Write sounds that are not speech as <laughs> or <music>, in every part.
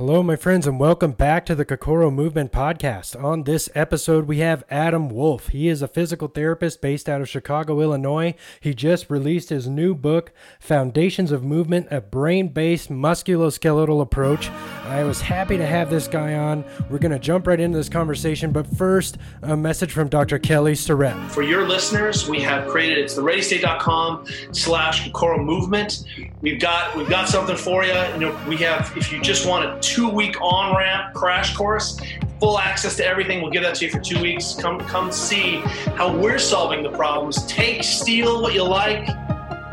Hello, my friends, and welcome back to the Kokoro Movement Podcast. On this episode, we have Adam Wolf. He is a physical therapist based out of Chicago, Illinois. He just released his new book, Foundations of Movement, a brain based musculoskeletal approach. I was happy to have this guy on. We're going to jump right into this conversation, but first, a message from Dr. Kelly Starrett. For your listeners, we have created it's the readystate.com slash Kokoro Movement. We've got we've got something for you. you know, we have if you just want a two week on ramp crash course, full access to everything. We'll give that to you for two weeks. Come come see how we're solving the problems. Take steal what you like.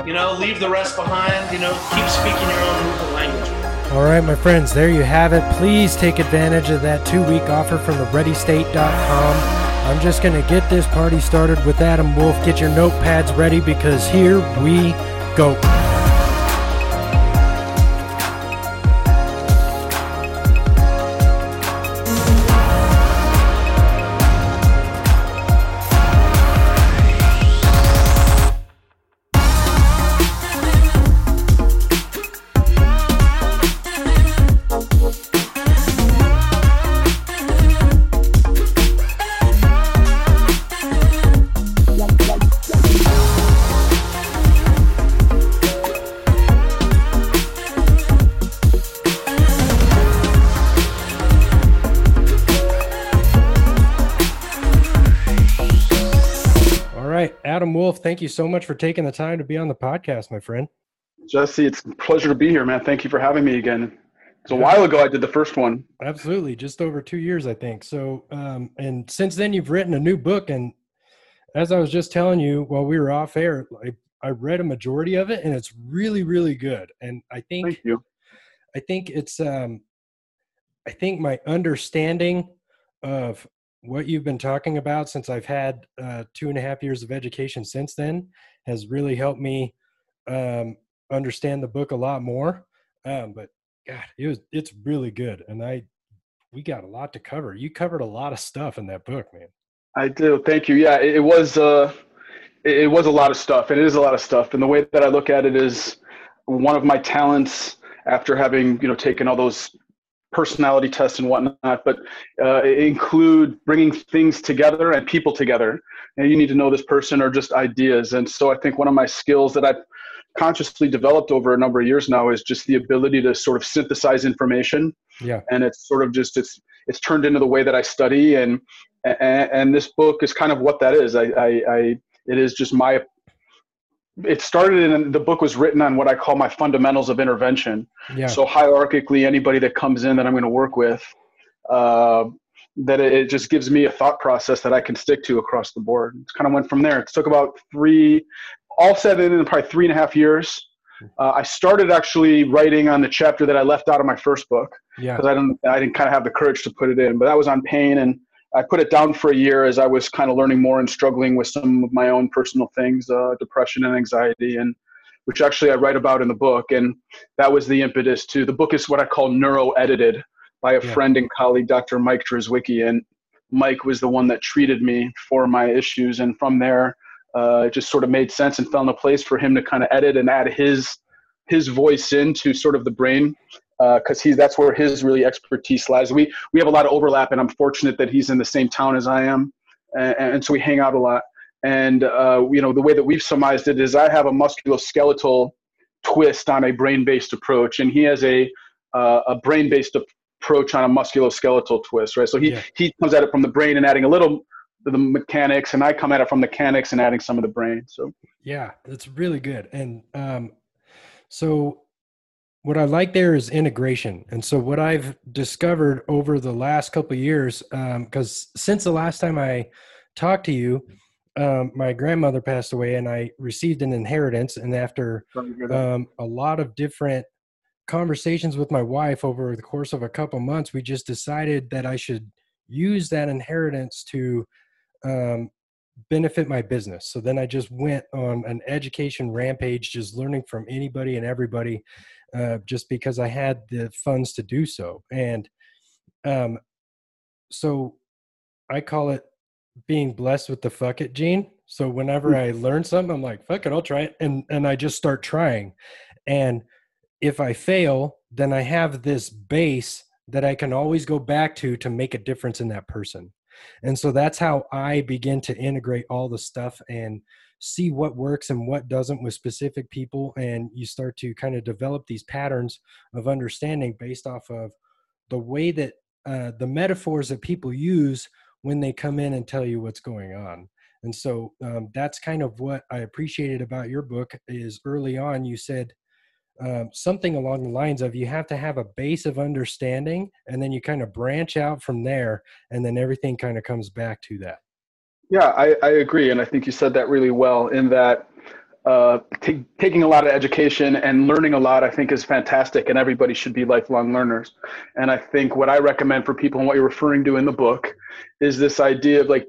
You know, leave the rest behind. You know, keep speaking your own language. All right, my friends, there you have it. Please take advantage of that two week offer from the readystate.com. I'm just going to get this party started with Adam Wolf. Get your notepads ready because here we go. Thank you so much for taking the time to be on the podcast, my friend. Jesse, it's a pleasure to be here, man. Thank you for having me again. It's a while ago I did the first one. Absolutely, just over two years, I think. So, um, and since then you've written a new book, and as I was just telling you while we were off air, I, I read a majority of it, and it's really, really good. And I think, Thank you. I think it's, um, I think my understanding of what you've been talking about since I've had uh, two and a half years of education since then has really helped me um, understand the book a lot more. Um, but God, it was it's really good, and I we got a lot to cover. You covered a lot of stuff in that book, man. I do. Thank you. Yeah, it, was uh, it was a lot of stuff, and it is a lot of stuff. And the way that I look at it is one of my talents after having you know taken all those personality tests and whatnot, but uh, include bringing things together and people together. And you need to know this person or just ideas. And so I think one of my skills that I've consciously developed over a number of years now is just the ability to sort of synthesize information. Yeah. And it's sort of just it's it's turned into the way that I study and and, and this book is kind of what that is. I, I, I it is just my it started in the book was written on what I call my fundamentals of intervention. Yeah. So hierarchically, anybody that comes in that I'm going to work with, uh, that it, just gives me a thought process that I can stick to across the board. It kind of went from there. It took about three, all said in probably three and a half years. Uh, I started actually writing on the chapter that I left out of my first book because yeah. I didn't I didn't kind of have the courage to put it in. But that was on pain and I put it down for a year as I was kind of learning more and struggling with some of my own personal things, uh, depression and anxiety, and which actually I write about in the book. And that was the impetus to the book is what I call neuro edited by a yeah. friend and colleague, Dr. Mike Drzwicki. And Mike was the one that treated me for my issues. And from there, uh, it just sort of made sense and fell into place for him to kind of edit and add his his voice into sort of the brain because uh, he's that's where his really expertise lies. We we have a lot of overlap, and I'm fortunate that he's in the same town as I am, and, and so we hang out a lot. And uh, you know, the way that we've surmised it is, I have a musculoskeletal twist on a brain-based approach, and he has a uh, a brain-based approach on a musculoskeletal twist, right? So he yeah. he comes at it from the brain and adding a little the mechanics, and I come at it from mechanics and adding some of the brain. So yeah, that's really good. And um, so what I like there is integration. And so what I've discovered over the last couple years, because um, since the last time I talked to you, um, my grandmother passed away and I received an inheritance. And after um, a lot of different conversations with my wife over the course of a couple months, we just decided that I should use that inheritance to um, benefit my business. So then I just went on an education rampage, just learning from anybody and everybody uh, just because I had the funds to do so. And um, so I call it being blessed with the fuck it gene. So whenever I learn something, I'm like, fuck it, I'll try it. And, and I just start trying. And if I fail, then I have this base that I can always go back to to make a difference in that person. And so that's how I begin to integrate all the stuff and see what works and what doesn't with specific people. And you start to kind of develop these patterns of understanding based off of the way that uh, the metaphors that people use when they come in and tell you what's going on. And so um, that's kind of what I appreciated about your book is early on you said um, something along the lines of you have to have a base of understanding and then you kind of branch out from there and then everything kind of comes back to that yeah i, I agree and i think you said that really well in that uh, t- taking a lot of education and learning a lot i think is fantastic and everybody should be lifelong learners and i think what i recommend for people and what you're referring to in the book is this idea of like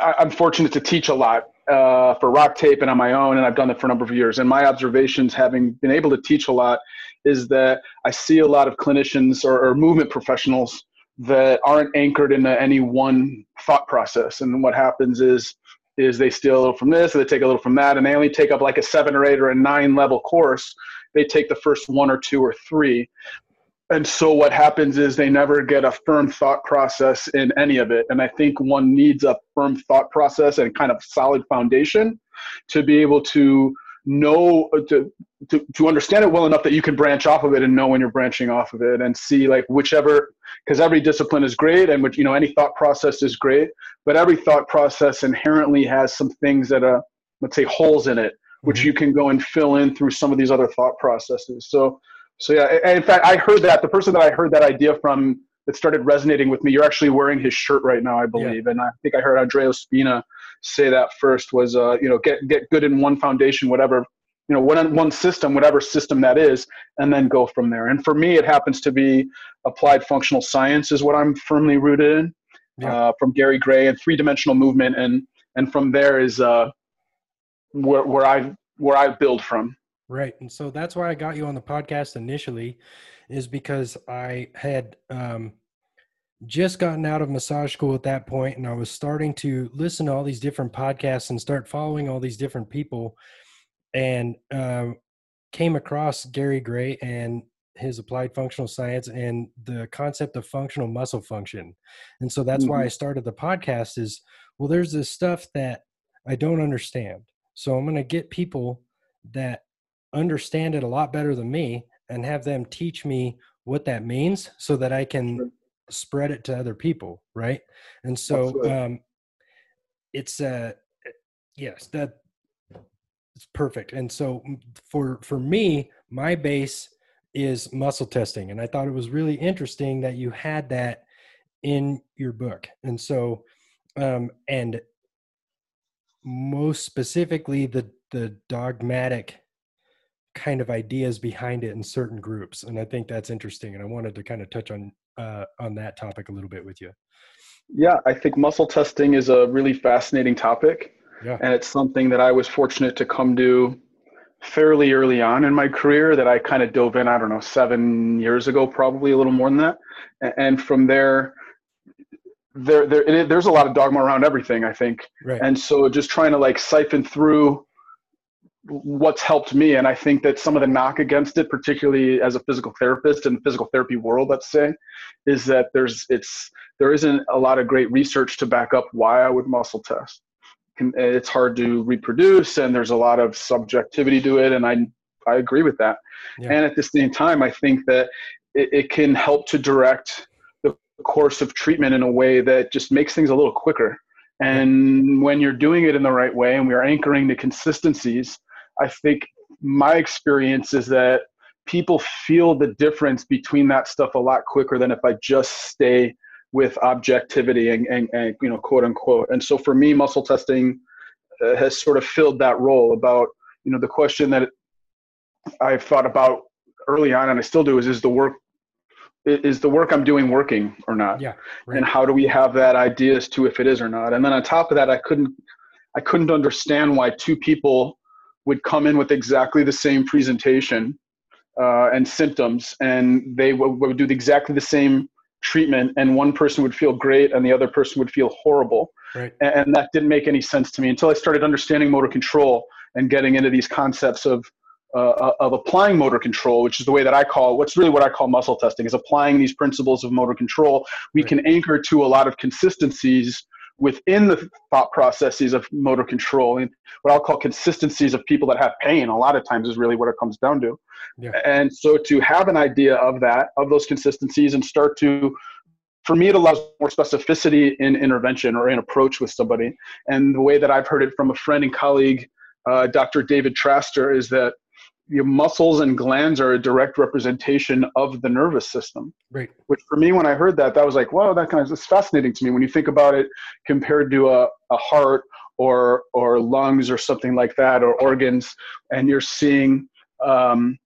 I, i'm fortunate to teach a lot uh, for rock tape and on my own, and I've done it for a number of years. And my observations, having been able to teach a lot, is that I see a lot of clinicians or, or movement professionals that aren't anchored into any one thought process. And what happens is is they steal a little from this, or they take a little from that, and they only take up like a seven or eight or a nine level course. They take the first one or two or three, and so what happens is they never get a firm thought process in any of it and i think one needs a firm thought process and kind of solid foundation to be able to know to, to to understand it well enough that you can branch off of it and know when you're branching off of it and see like whichever because every discipline is great and which you know any thought process is great but every thought process inherently has some things that are let's say holes in it which mm-hmm. you can go and fill in through some of these other thought processes so so yeah, in fact, I heard that the person that I heard that idea from that started resonating with me. You're actually wearing his shirt right now, I believe, yeah. and I think I heard Andrea Spina say that first was, uh, you know, get get good in one foundation, whatever, you know, one one system, whatever system that is, and then go from there. And for me, it happens to be applied functional science is what I'm firmly rooted in, yeah. uh, from Gary Gray and three dimensional movement, and and from there is uh, where where I where I build from. Right. And so that's why I got you on the podcast initially, is because I had um, just gotten out of massage school at that point and I was starting to listen to all these different podcasts and start following all these different people and um, came across Gary Gray and his applied functional science and the concept of functional muscle function. And so that's mm-hmm. why I started the podcast is well there's this stuff that I don't understand. So I'm going to get people that understand it a lot better than me and have them teach me what that means so that I can spread it to other people. Right. And so, um, it's, uh, yes, that it's perfect. And so for, for me, my base is muscle testing. And I thought it was really interesting that you had that in your book. And so, um, and most specifically the, the dogmatic kind of ideas behind it in certain groups and i think that's interesting and i wanted to kind of touch on uh, on that topic a little bit with you yeah i think muscle testing is a really fascinating topic yeah. and it's something that i was fortunate to come to fairly early on in my career that i kind of dove in i don't know seven years ago probably a little more than that and from there there, there there's a lot of dogma around everything i think right. and so just trying to like siphon through what's helped me and i think that some of the knock against it particularly as a physical therapist in the physical therapy world let's say is that there's it's there isn't a lot of great research to back up why i would muscle test. It's hard to reproduce and there's a lot of subjectivity to it and i i agree with that. Yeah. and at the same time i think that it, it can help to direct the course of treatment in a way that just makes things a little quicker. And when you're doing it in the right way and we are anchoring the consistencies I think my experience is that people feel the difference between that stuff a lot quicker than if I just stay with objectivity and, and, and you know quote unquote. And so for me, muscle testing uh, has sort of filled that role about you know the question that I've thought about early on and I still do is is the work is the work I'm doing working or not? Yeah. Right. And how do we have that idea as to if it is or not? And then on top of that, I couldn't I couldn't understand why two people would come in with exactly the same presentation uh, and symptoms, and they w- would do exactly the same treatment, and one person would feel great, and the other person would feel horrible. Right. And, and that didn't make any sense to me until I started understanding motor control and getting into these concepts of uh, of applying motor control, which is the way that I call what's really what I call muscle testing, is applying these principles of motor control. We right. can anchor to a lot of consistencies within the thought processes of motor control and what I'll call consistencies of people that have pain. A lot of times is really what it comes down to. Yeah. And so to have an idea of that, of those consistencies, and start to for me, it allows more specificity in intervention or in approach with somebody. And the way that I've heard it from a friend and colleague, uh, Dr. David Traster, is that your muscles and glands are a direct representation of the nervous system. Right. Which for me, when I heard that, that was like, wow, that kind of is fascinating to me. When you think about it compared to a, a heart or or lungs or something like that, or organs, and you're seeing um,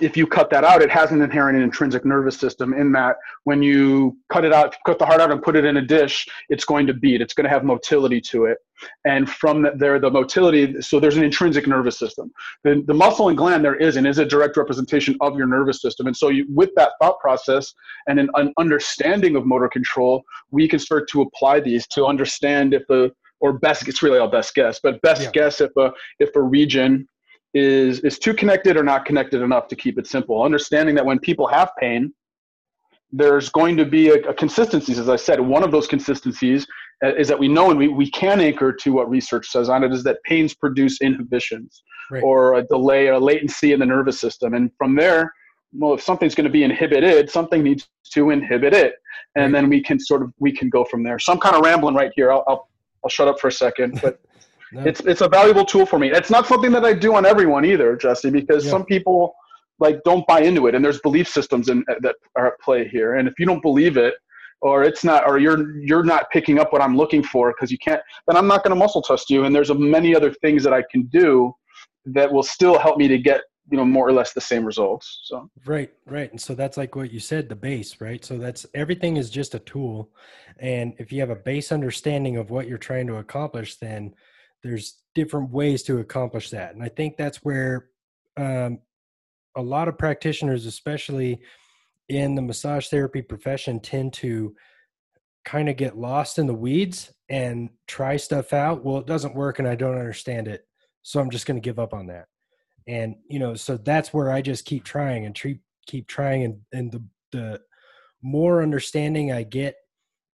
if you cut that out, it has an inherent and intrinsic nervous system in that when you cut it out, cut the heart out and put it in a dish, it's going to beat. It's going to have motility to it. And from there, the motility, so there's an intrinsic nervous system. The, the muscle and gland there is and is a direct representation of your nervous system. And so you, with that thought process and an, an understanding of motor control, we can start to apply these to understand if the, or best, it's really our best guess, but best yeah. guess if a, if a region is is too connected or not connected enough to keep it simple. Understanding that when people have pain, there's going to be a, a consistencies. As I said, one of those consistencies uh, is that we know and we, we can anchor to what research says on it is that pains produce inhibitions right. or a delay, a latency in the nervous system, and from there. Well, if something's going to be inhibited, something needs to inhibit it, and right. then we can sort of we can go from there. So I'm kind of rambling right here. I'll I'll, I'll shut up for a second, but no. it's it's a valuable tool for me. It's not something that I do on everyone either, Jesse, because yeah. some people like don't buy into it, and there's belief systems in, uh, that are at play here. And if you don't believe it, or it's not, or you're you're not picking up what I'm looking for because you can't, then I'm not going to muscle test you. And there's a, many other things that I can do that will still help me to get you know more or less the same results so right right and so that's like what you said the base right so that's everything is just a tool and if you have a base understanding of what you're trying to accomplish then there's different ways to accomplish that and i think that's where um, a lot of practitioners especially in the massage therapy profession tend to kind of get lost in the weeds and try stuff out. Well it doesn't work and i don't understand it so i'm just going to give up on that. And you know so that's where i just keep trying and treat, keep trying and, and the the more understanding i get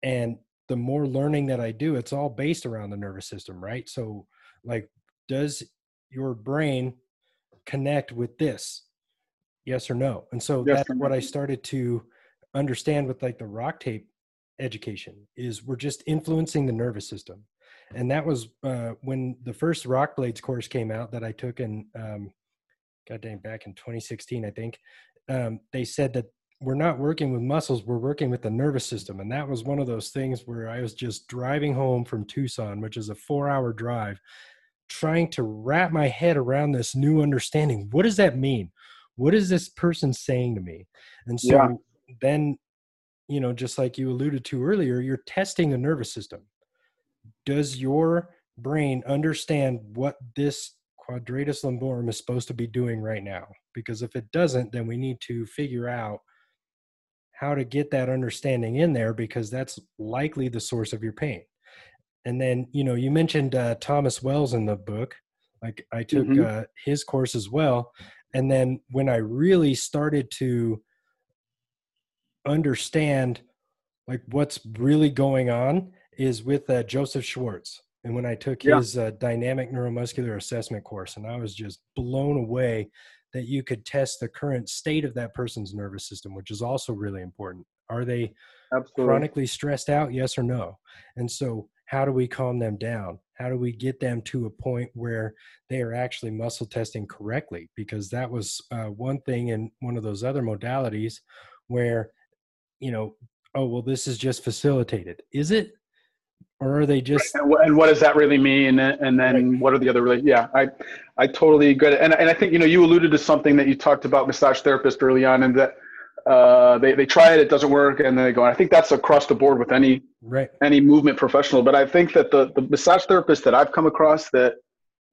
and the more learning that I do, it's all based around the nervous system, right? So, like, does your brain connect with this? Yes or no? And so yes, that's what I started to understand with like the rock tape education is we're just influencing the nervous system. And that was uh, when the first rock blades course came out that I took in, um, God dang, back in 2016, I think. Um, they said that we're not working with muscles we're working with the nervous system and that was one of those things where i was just driving home from tucson which is a four hour drive trying to wrap my head around this new understanding what does that mean? What is this person saying to me? And so yeah. then you know just like you alluded to earlier you're testing the nervous system. Does your brain understand what this quadratus lumborum is supposed to be doing right now? Because if it doesn't then we need to figure out how to get that understanding in there because that's likely the source of your pain. And then, you know, you mentioned uh, Thomas Wells in the book. Like I took mm-hmm. uh, his course as well. And then when I really started to understand like what's really going on is with uh, Joseph Schwartz. And when I took yeah. his uh, dynamic neuromuscular assessment course, and I was just blown away that you could test the current state of that person's nervous system, which is also really important. Are they Absolutely. chronically stressed out? Yes or no? And so, how do we calm them down? How do we get them to a point where they are actually muscle testing correctly? Because that was uh, one thing in one of those other modalities where, you know, oh, well, this is just facilitated. Is it? Or are they just and, and what does that really mean and then right. what are the other really yeah i i totally agree and, and i think you know you alluded to something that you talked about massage therapist early on and that uh, they, they try it it doesn't work and then they go i think that's across the board with any right. any movement professional. But i think that the the massage therapist that i've come across that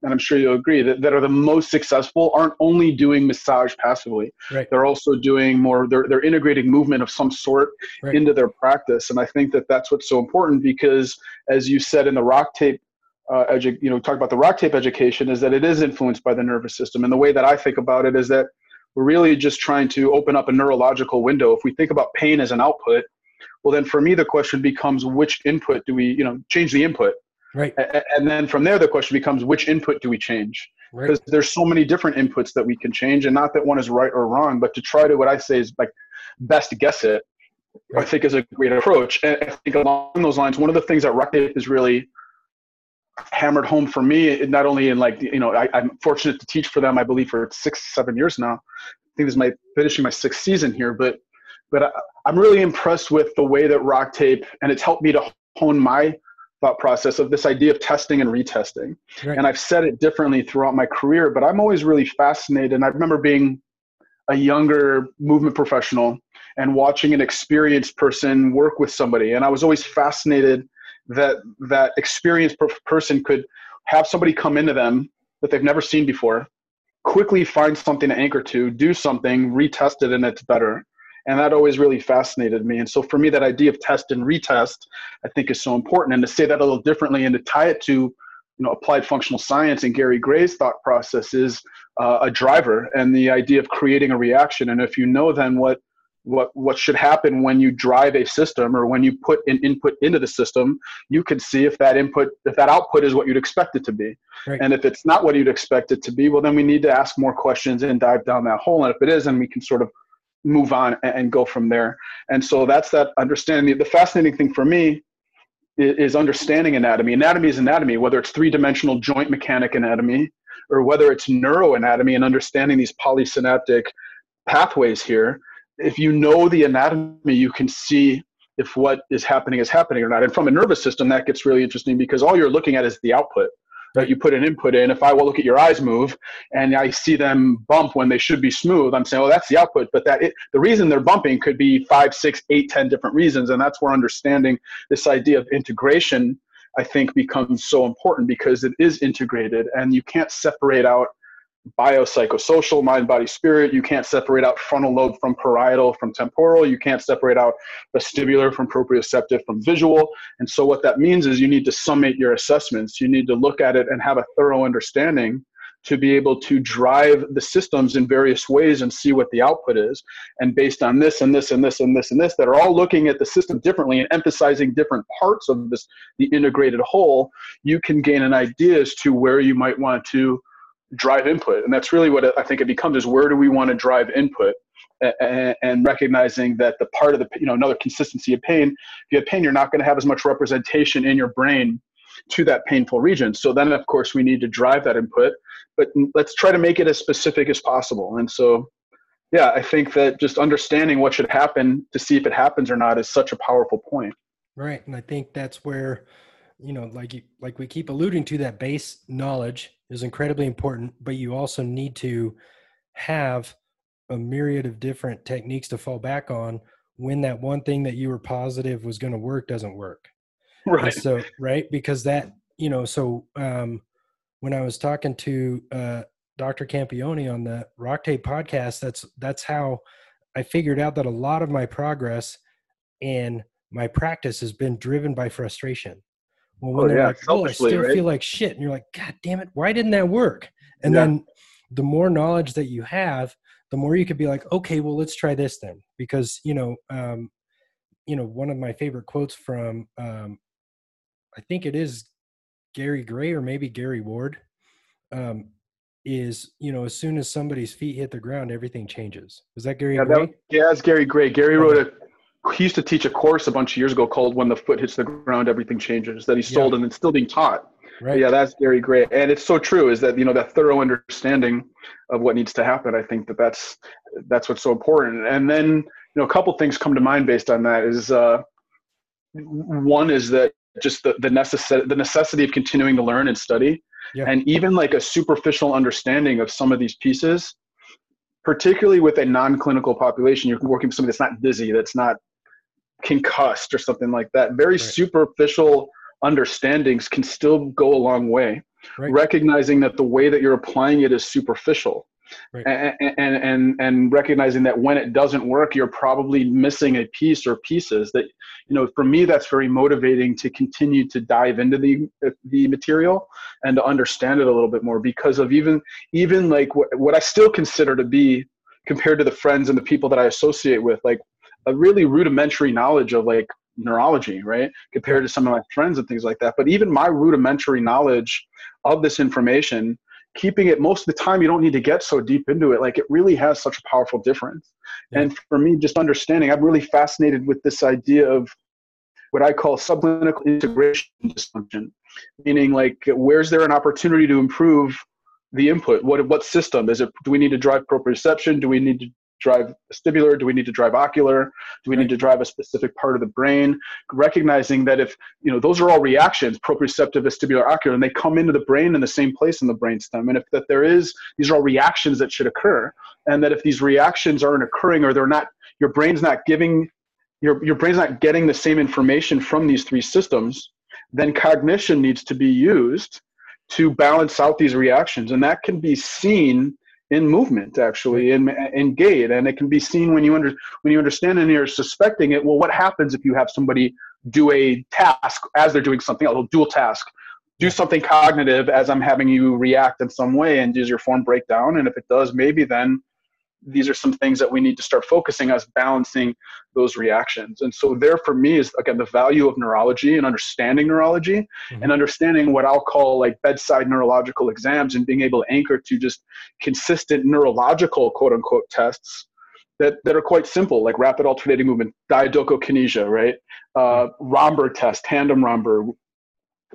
and I'm sure you'll agree that, that are the most successful aren't only doing massage passively. Right. They're also doing more, they're, they're integrating movement of some sort right. into their practice. And I think that that's what's so important because as you said in the rock tape uh, edu- you know talk about the rock tape education is that it is influenced by the nervous system and the way that i think about it is that we're really just trying to open up a neurological window if we think about pain as an output well then for me the question becomes which input do we you know change the input right and then from there the question becomes which input do we change because right. there's so many different inputs that we can change and not that one is right or wrong but to try to what i say is like best guess it right. i think is a great approach and i think along those lines one of the things that rock tape is really hammered home for me not only in like you know I, am fortunate to teach for them i believe for six seven years now i think this is my finishing my sixth season here but but I, i'm really impressed with the way that rock tape and it's helped me to hone my thought process of this idea of testing and retesting. Right. and i've said it differently throughout my career but i'm always really fascinated. And i remember being a younger movement professional and watching an experienced person work with somebody. And i was always fascinated that that experienced person could have somebody come into them that they've never seen before quickly find something to anchor to do something retest it and it's better and that always really fascinated me. And so for me that idea of test and retest i think is so important. And to say that a little differently and to tie it to you know applied functional science and gary gray's thought process is uh, a driver and the idea of creating a reaction. And if you know then what what what should happen when you drive a system or when you put an input into the system you can see if that input if that output is what you'd expect it to be. Right. and if it's not what you'd expect it to be well then we need to ask more questions and dive down that hole. And if it is then we can sort of move on and go from there and so that's that understanding the fascinating thing for me is understanding anatomy anatomy is anatomy whether it's three-dimensional joint mechanic anatomy or whether it's neuroanatomy and understanding these polysynaptic pathways here if you know the anatomy, you can see if what is happening is happening or not. And from a nervous system, that gets really interesting because all you're looking at is the output. Right? You put an input in. If I will look at your eyes move and I see them bump when they should be smooth, I'm saying, well, that's the output. But that it, the reason they're bumping could be five, six, eight, ten different reasons, and that's where understanding this idea of integration, I think, becomes so important because it is integrated, and you can't separate out biopsychosocial, mind, body, spirit. You can't separate out frontal lobe from parietal from temporal. You can't separate out vestibular from proprioceptive from visual. And so what that means is you need to summate your assessments. You need to look at it and have a thorough understanding to be able to drive the systems in various ways and see what the output is. And based on this and this and this and this and this, that are all looking at the system differently and emphasizing different parts of this, the integrated whole, you can gain an idea as to where you might want to drive input. And that's really what i think it becomes is where do we want to drive input? And, recognizing that the part of the you know another consistency of pain if you have pain you're not going to have as much representation in your brain to that painful region. So then of course we need to drive that input but let's try to make it as specific as possible. And so yeah i think that just understanding what should happen to see if it happens or not is such a powerful point. Right and i think that's where you know like you, like we keep alluding to that base knowledge is incredibly important but you also need to have a myriad of different techniques to fall back on when that one thing that you were positive was going to work doesn't work. Right. and so right? Because that you know so um when i was talking to uh dr campione on the rock tape podcast that's that's how i figured out that a lot of my progress and my practice has been driven by frustration well, when oh, they're yeah. like, "Oh, I still right? feel like shit," and you're like, "God damn it, why didn't that work?" And yeah. then the more knowledge that you have, the more you could be like, "Okay, well, let's try this then," because you know, um, you know, one of my favorite quotes from, um, I think it is Gary Gray or maybe Gary Ward, um, is you know, as soon as somebody's feet hit the ground, everything changes. Was that Gary yeah, Gray? That, yeah, that's Gary Gray. Gary wrote a he used to teach a course a bunch of years ago called "When the Foot Hits the Ground, Everything Changes" that he sold yeah. and it's still being taught. Right. yeah, that's very great, and it's so true. Is that you know that thorough understanding of what needs to happen? I think that that's that's what's so important. And then you know a couple things come to mind based on that. Is uh, one is that just the the necessity the necessity of continuing to learn and study, yeah. and even like a superficial understanding of some of these pieces particularly with a non-clinical population, you're working with somebody that's not dizzy, that's not concussed or something like that. Very right. superficial understandings can still go a long way. Right. Recognizing that the way that you're applying it is superficial. right. and, and and and recognizing that when it doesn't work you're probably missing a piece or pieces that you know for me that's very motivating to continue to dive into the the material and to understand it a little bit more because of even even like what, what i still consider to be compared to the friends and the people that i associate with like a really rudimentary knowledge of like neurology, right? Compared to some of my friends and things like that. But even my rudimentary knowledge of this information, keeping it most of the time, you don't need to get so deep into it. Like it really has such a powerful difference. Yeah. And for me, just understanding, I'm really fascinated with this idea of what I call subclinical integration dysfunction, meaning like where's there an opportunity to improve the input? What what system is it? Do we need to drive proprioception? Do we need to drive vestibular? Do we need to drive ocular? Do we need to drive a specific part of the brain? Recognizing that if, you know, those are all reactions, proprioceptive, vestibular, ocular, and they come into the brain in the same place in the brainstem. And if that there is, these are all reactions that should occur. And that if these reactions aren't occurring or they're not, your brain's not giving, your, your brain's not getting the same information from these three systems, then cognition needs to be used to balance out these reactions. And that can be seen in movement actually in in gait. And it can be seen when you under when you understand and you're suspecting it well what happens if you have somebody do a task as they're doing something else a dual task? Do something cognitive as i'm having you react in some way and does your form break down? And if it does maybe then these are some things that we need to start focusing as balancing those reactions. And so there for me is again the value of neurology and understanding neurology mm-hmm. and understanding what I'll call like bedside neurological exams and being able to anchor to just consistent neurological quote unquote tests that, that are quite simple, like rapid alternating movement, diadochokinesia, right? Uh, Romberg test, tandem Romberg,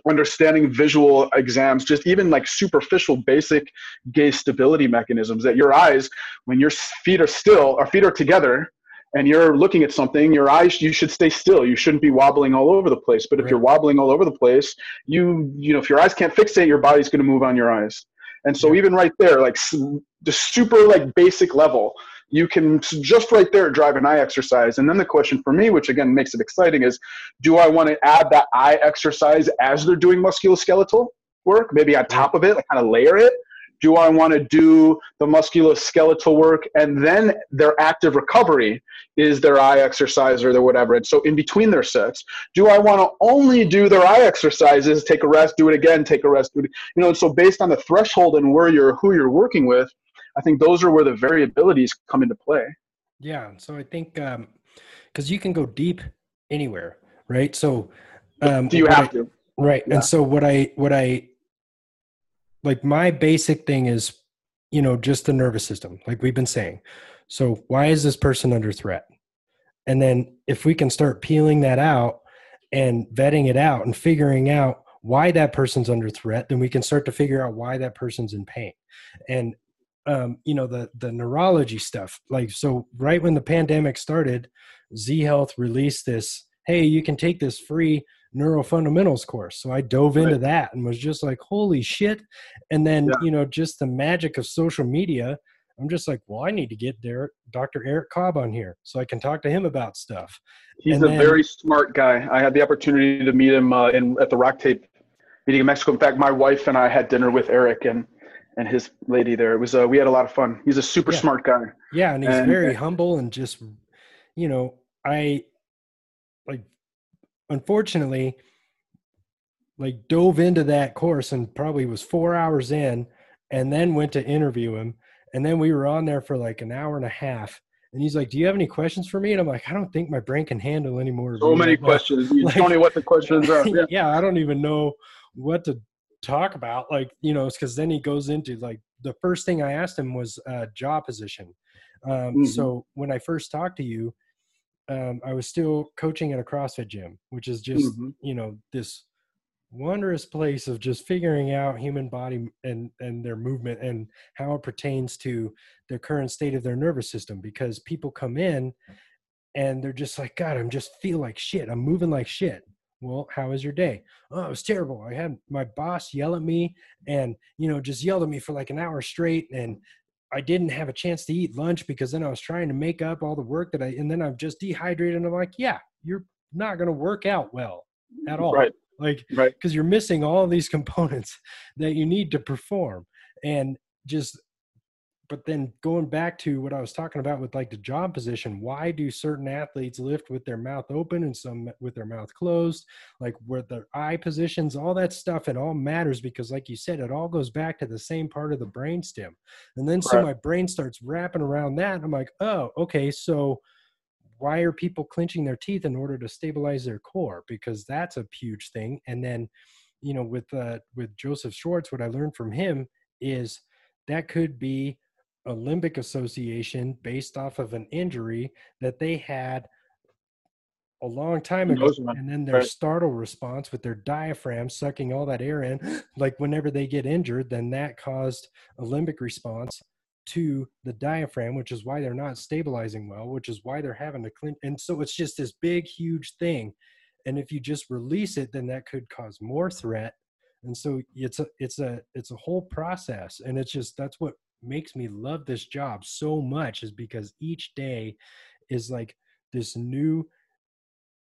understanding visual exams, just even like superficial basic gaze stability mechanisms that your eyes, when your feet are still, our feet are together, and you're looking at something, your eyes you should stay still. You shouldn't be wobbling all over the place. But if right. you're wobbling all over the place, you you know if your eyes can't fixate, your body's going to move on your eyes. And so even right there, like the super like basic level, you can just right there drive an eye exercise. And then the question for me, which again makes it exciting, is do I want to add that eye exercise as they're doing musculoskeletal work, maybe on top of it, like kind of layer it? Do I want to do the musculoskeletal work and then their active recovery is their eye exercise or their whatever? And so in between their sets, do I want to only do their eye exercises, take a rest, do it again, take a rest, do it, you know? So based on the threshold and where you're who you're working with, I think those are where the variabilities come into play. Yeah. So I think because um, you can go deep anywhere, right? So um, do you have I, to? Right. Yeah. And so what I what I like my basic thing is, you know, just the nervous system, like we've been saying. So why is this person under threat? And then if we can start peeling that out and vetting it out and figuring out why that person's under threat, then we can start to figure out why that person's in pain. And um, you know the the neurology stuff. Like so right when the pandemic started z health released this hey you can take this free neuro fundamentals course. So i dove into right. that and was just like holy shit. And then yeah. you know just the magic of social media i'm just like well i need to get there dr eric cobb on here so i can talk to him about stuff. He's and a then, very smart guy. I had the opportunity to meet him uh, in at the rock tape meeting in mexico. In fact my wife and i had dinner with eric and and his lady there. It was uh, we had a lot of fun. He's a super yeah. smart guy. Yeah, and he's and, very and, humble and just you know, I like unfortunately like dove into that course and probably was 4 hours in and then went to interview him and then we were on there for like an hour and a half and he's like, "Do you have any questions for me?" And I'm like, "I don't think my brain can handle any more." So many <laughs> questions. You like, tell me what the questions are. <laughs> Yeah. yeah, I don't even know what to talk about like you know because then he goes into like the first thing i asked him was uh, jaw position um, mm-hmm. so when i first talked to you um, i was still coaching at a crossfit gym which is just mm-hmm. you know this wondrous place of just figuring out human body and and their movement and how it pertains to the current state of their nervous system because people come in and they're just like god i'm just feel like shit i'm moving like shit well how was your day? Oh it was terrible. I had my boss yell at me and you know just yelled at me for like an hour straight and i didn't have a chance to eat lunch because then i was trying to make up all the work that i and then i'm just dehydrated. And i'm like yeah you're not going to work out well at all. Right. Like right. because you're missing all these components <laughs> that you need to perform and just but then going back to what I was talking about with like the jaw position, why do certain athletes lift with their mouth open and some with their mouth closed? Like where their eye positions, all that stuff, it all matters because, like you said, it all goes back to the same part of the brain stem. And then so my brain starts wrapping around that. I'm like, oh, okay, so why are people clenching their teeth in order to stabilize their core? Because that's a huge thing. And then, you know, with uh, with Joseph Schwartz, what I learned from him is that could be a limbic association based off of an injury that they had a long time ago and then their startle response with their diaphragm sucking all that air in <gasps> like whenever they get injured then that caused a limbic response to the diaphragm which is why they're not stabilizing well which is why they're having to clean and so it's just this big huge thing and if you just release it then that could cause more threat and so it's a it's a it's a whole process and it's just that's what makes me love this job so much is because each day is like this new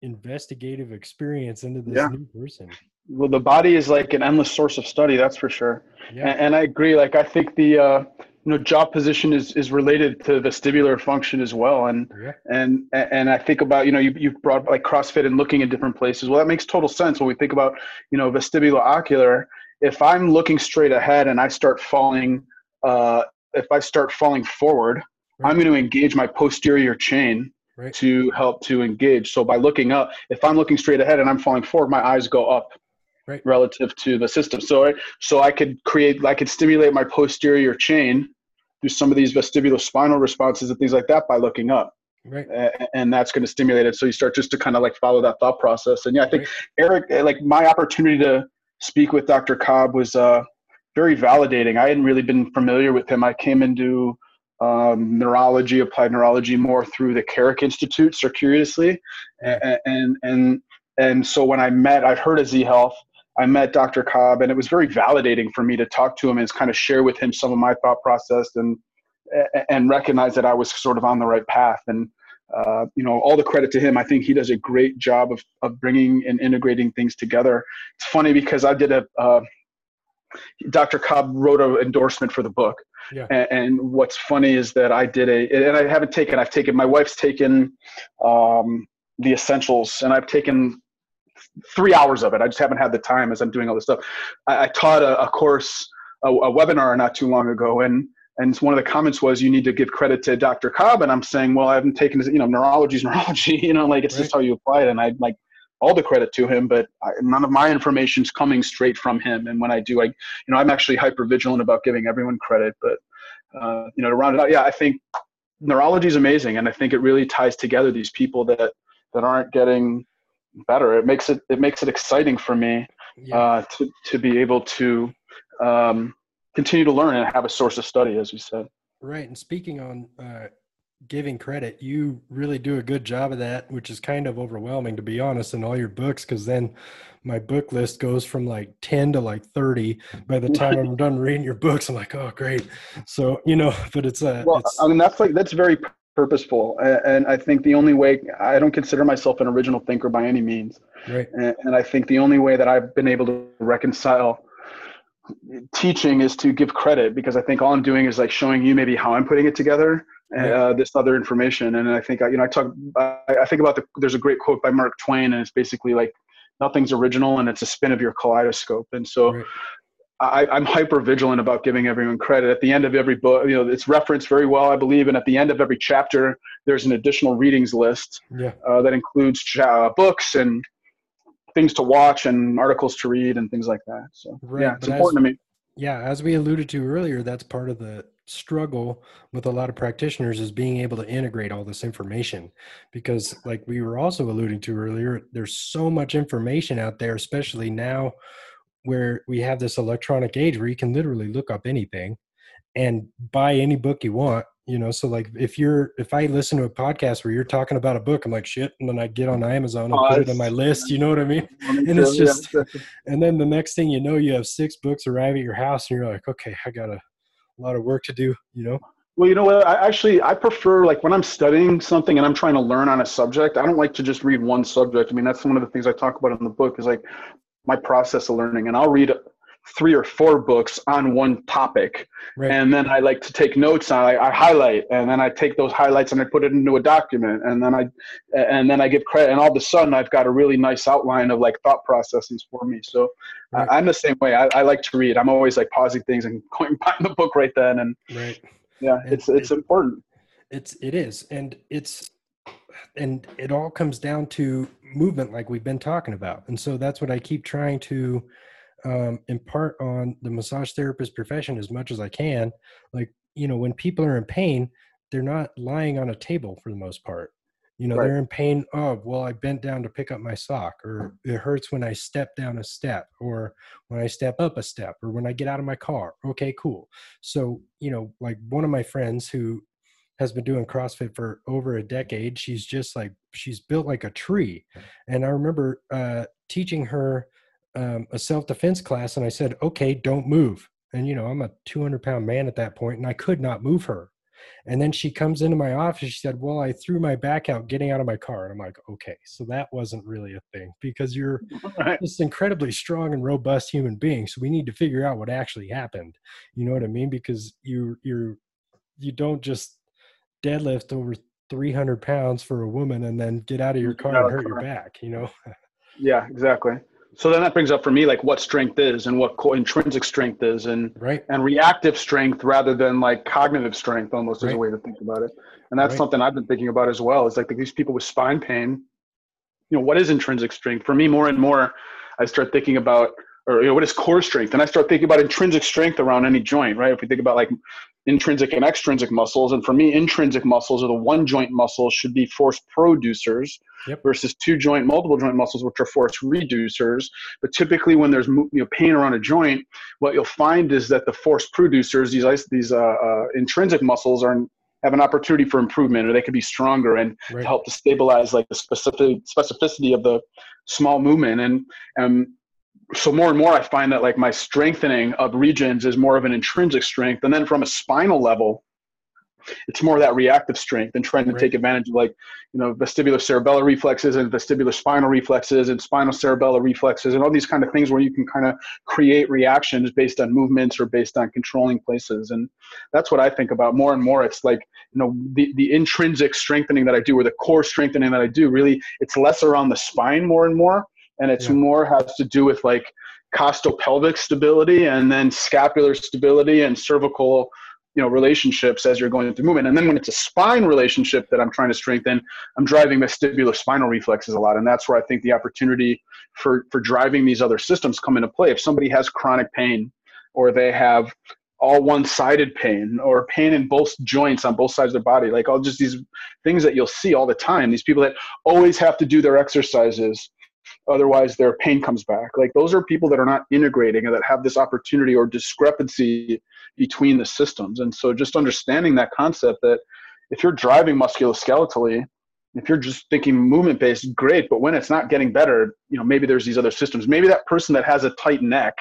investigative experience into this yeah. new person well the body is like an endless source of study that's for sure yeah. and, and i agree like i think the uh you know jaw position is is related to vestibular function as well and yeah. and and i think about you know you, you've brought like crossfit and looking at different places well that makes total sense when we think about you know vestibular ocular if i'm looking straight ahead and i start falling uh, if I start falling forward, right. I'm going to engage my posterior chain right. to help to engage. So by looking up, if I'm looking straight ahead and I'm falling forward, my eyes go up right. relative to the system. So so I could create, I could stimulate my posterior chain through some of these vestibular spinal responses and things like that by looking up. Right. And that's going to stimulate it. So you start just to kind of like follow that thought process. And yeah, I think Eric, like my opportunity to speak with Dr. Cobb was, uh, very validating. I hadn't really been familiar with him. I came into um, neurology, applied neurology, more through the Carrick Institute, circuitously, and, and and and so when I met, I've heard of Z Health. I met Dr. Cobb, and it was very validating for me to talk to him and kind of share with him some of my thought process and and recognize that I was sort of on the right path. And uh, you know, all the credit to him. I think he does a great job of of bringing and integrating things together. It's funny because I did a uh, Dr. Cobb wrote an endorsement for the book. Yeah. And, and, what's funny is that I did a, and I haven't taken, I've taken, my wife's taken um, the essentials and I've taken three hours of it. I just haven't had the time as I'm doing all this stuff. I, I taught a, a course, a, a, webinar not too long ago. And, and one of the comments was, you need to give credit to Dr. Cobb. And I'm saying, well, I haven't taken, you know, neurology is neurology, <laughs> you know, like it's right. just how you apply it. And I like, all the credit to him, but I, none of my information is coming straight from him. And when I do, I, you know, I'm actually hyper vigilant about giving everyone credit. But, uh, you know, to round it out, yeah, I think neurology is amazing, and I think it really ties together these people that that aren't getting better. It makes it it makes it exciting for me yeah. uh, to to be able to um, continue to learn and have a source of study, as we said. Right. And speaking on uh, giving credit you really do a good job of that which is kind of overwhelming to be honest in all your books because then my book list goes from like 10 to like 30 by the time i'm done reading your books i'm like oh great. So you know <laughs> but it's a uh, well it's, i mean that's like that's very purposeful and i think the only way i don't consider myself an original thinker by any means. Right. And, and i think the only way that i've been able to reconcile teaching is to give credit because i think all i'm doing is like showing you maybe how i'm putting it together uh, this other information. And I think, you know, I talk, I think about the, there's a great quote by Mark Twain and it's basically like, nothing's original and it's a spin of your kaleidoscope. And so right. I, am hyper vigilant about giving everyone credit. At the end of every book, you know, it's referenced very well, I believe. And at the end of every chapter, there's an additional readings list yeah. uh, that includes uh, books and things to watch and articles to read and things like that. So right. yeah, it's but important as, to me. Yeah, as we alluded to earlier, that's part of the struggle with a lot of practitioners is being able to integrate all this information because like we were also alluding to earlier there's so much information out there especially now where we have this electronic age where you can literally look up anything and buy any book you want you know? So like if you're if i listen to a podcast where you're talking about a book i'm like shit and then i get on amazon and oh, put it on my list you know what i mean? <laughs> And it's just and then the next thing you know you have six books arrive at your house and you're like okay i gotta lot of work to do, you know? Well, you know what? I actually I prefer like when I'm studying something and I'm trying to learn on a subject. I don't like to just read one subject. I mean, that's one of the things I talk about in the book is like my process of learning, and I'll read three or four books on one topic. Right. and then i like to take notes on I, I highlight and then i take those highlights and i put it into a document and then i and then i give credit and all of a sudden i've got a really nice outline of like thought processes for me. So right. I, am the same way. I, I, like to read. I'm always like pausing things and <laughs> going back the book right then and right. yeah and it's it's it, important. It's it is. And it's and it all comes down to movement like we've been talking about. And so that's what i keep trying to um, impart on the massage therapist profession as much as i can like you know when people are in pain they're not lying on a table for the most part you know right. they're in pain oh well i bent down to pick up my sock or it hurts when i step down a step or when i step up a step or when i get out of my car okay cool so you know like one of my friends who has been doing CrossFit for over a decade. She's just like she's built like a tree. And I remember uh, teaching her um, a self defense class, and I said, "Okay, don't move." And you know, I'm a 200 pound man at that point, and I could not move her. And then she comes into my office. She said, "Well, I threw my back out getting out of my car." And I'm like, "Okay, so that wasn't really a thing because you're <laughs> right. this incredibly strong and robust human being. So we need to figure out what actually happened. You know what I mean? Because you you're you don't just deadlift over 300 pounds for a woman and then get out of your car and hurt your back you know <laughs> yeah exactly so then that brings up for me like what strength is and what intrinsic strength is and right and reactive strength rather than like cognitive strength almost right. is a way to think about it and that's right. something i've been thinking about as well is like these people with spine pain you know what is intrinsic strength for me more and more i start thinking about or you know, what is core strength? And I start thinking about intrinsic strength around any joint, right? If we think about like intrinsic and extrinsic muscles, and for me, intrinsic muscles or the one joint muscles should be force producers yep. versus two joint, multiple joint muscles, which are force reducers. But typically, when there's you know, pain around a joint, what you'll find is that the force producers, these these uh, uh, intrinsic muscles, are have an opportunity for improvement or they could be stronger and right. help to stabilize like the specific specificity of the small movement and and so more and more i find that like my strengthening of regions is more of an intrinsic strength and then from a spinal level it's more that reactive strength and trying to right. take advantage of like you know vestibular cerebellar reflexes and vestibular spinal reflexes and spinal cerebellar reflexes and all these kind of things where you can kind of create reactions based on movements or based on controlling places and that's what i think about more and more it's like you know the, the intrinsic strengthening that i do or the core strengthening that i do really it's less around the spine more and more and it's yeah. more has to do with like costopelvic stability and then scapular stability and cervical you know relationships as you're going through movement. And then when it's a spine relationship that i'm trying to strengthen i'm driving vestibular spinal reflexes a lot. And that's where i think the opportunity for for driving these other systems come into play. If somebody has chronic pain or they have all one-sided pain or pain in both joints on both sides of their body like all just these things that you'll see all the time these people that always have to do their exercises otherwise their pain comes back. Like those are people that are not integrating and that have this opportunity or discrepancy between the systems. And so just understanding that concept that if you're driving musculoskeletally if you're just thinking movement based great but when it's not getting better you know maybe there's these other systems. Maybe that person that has a tight neck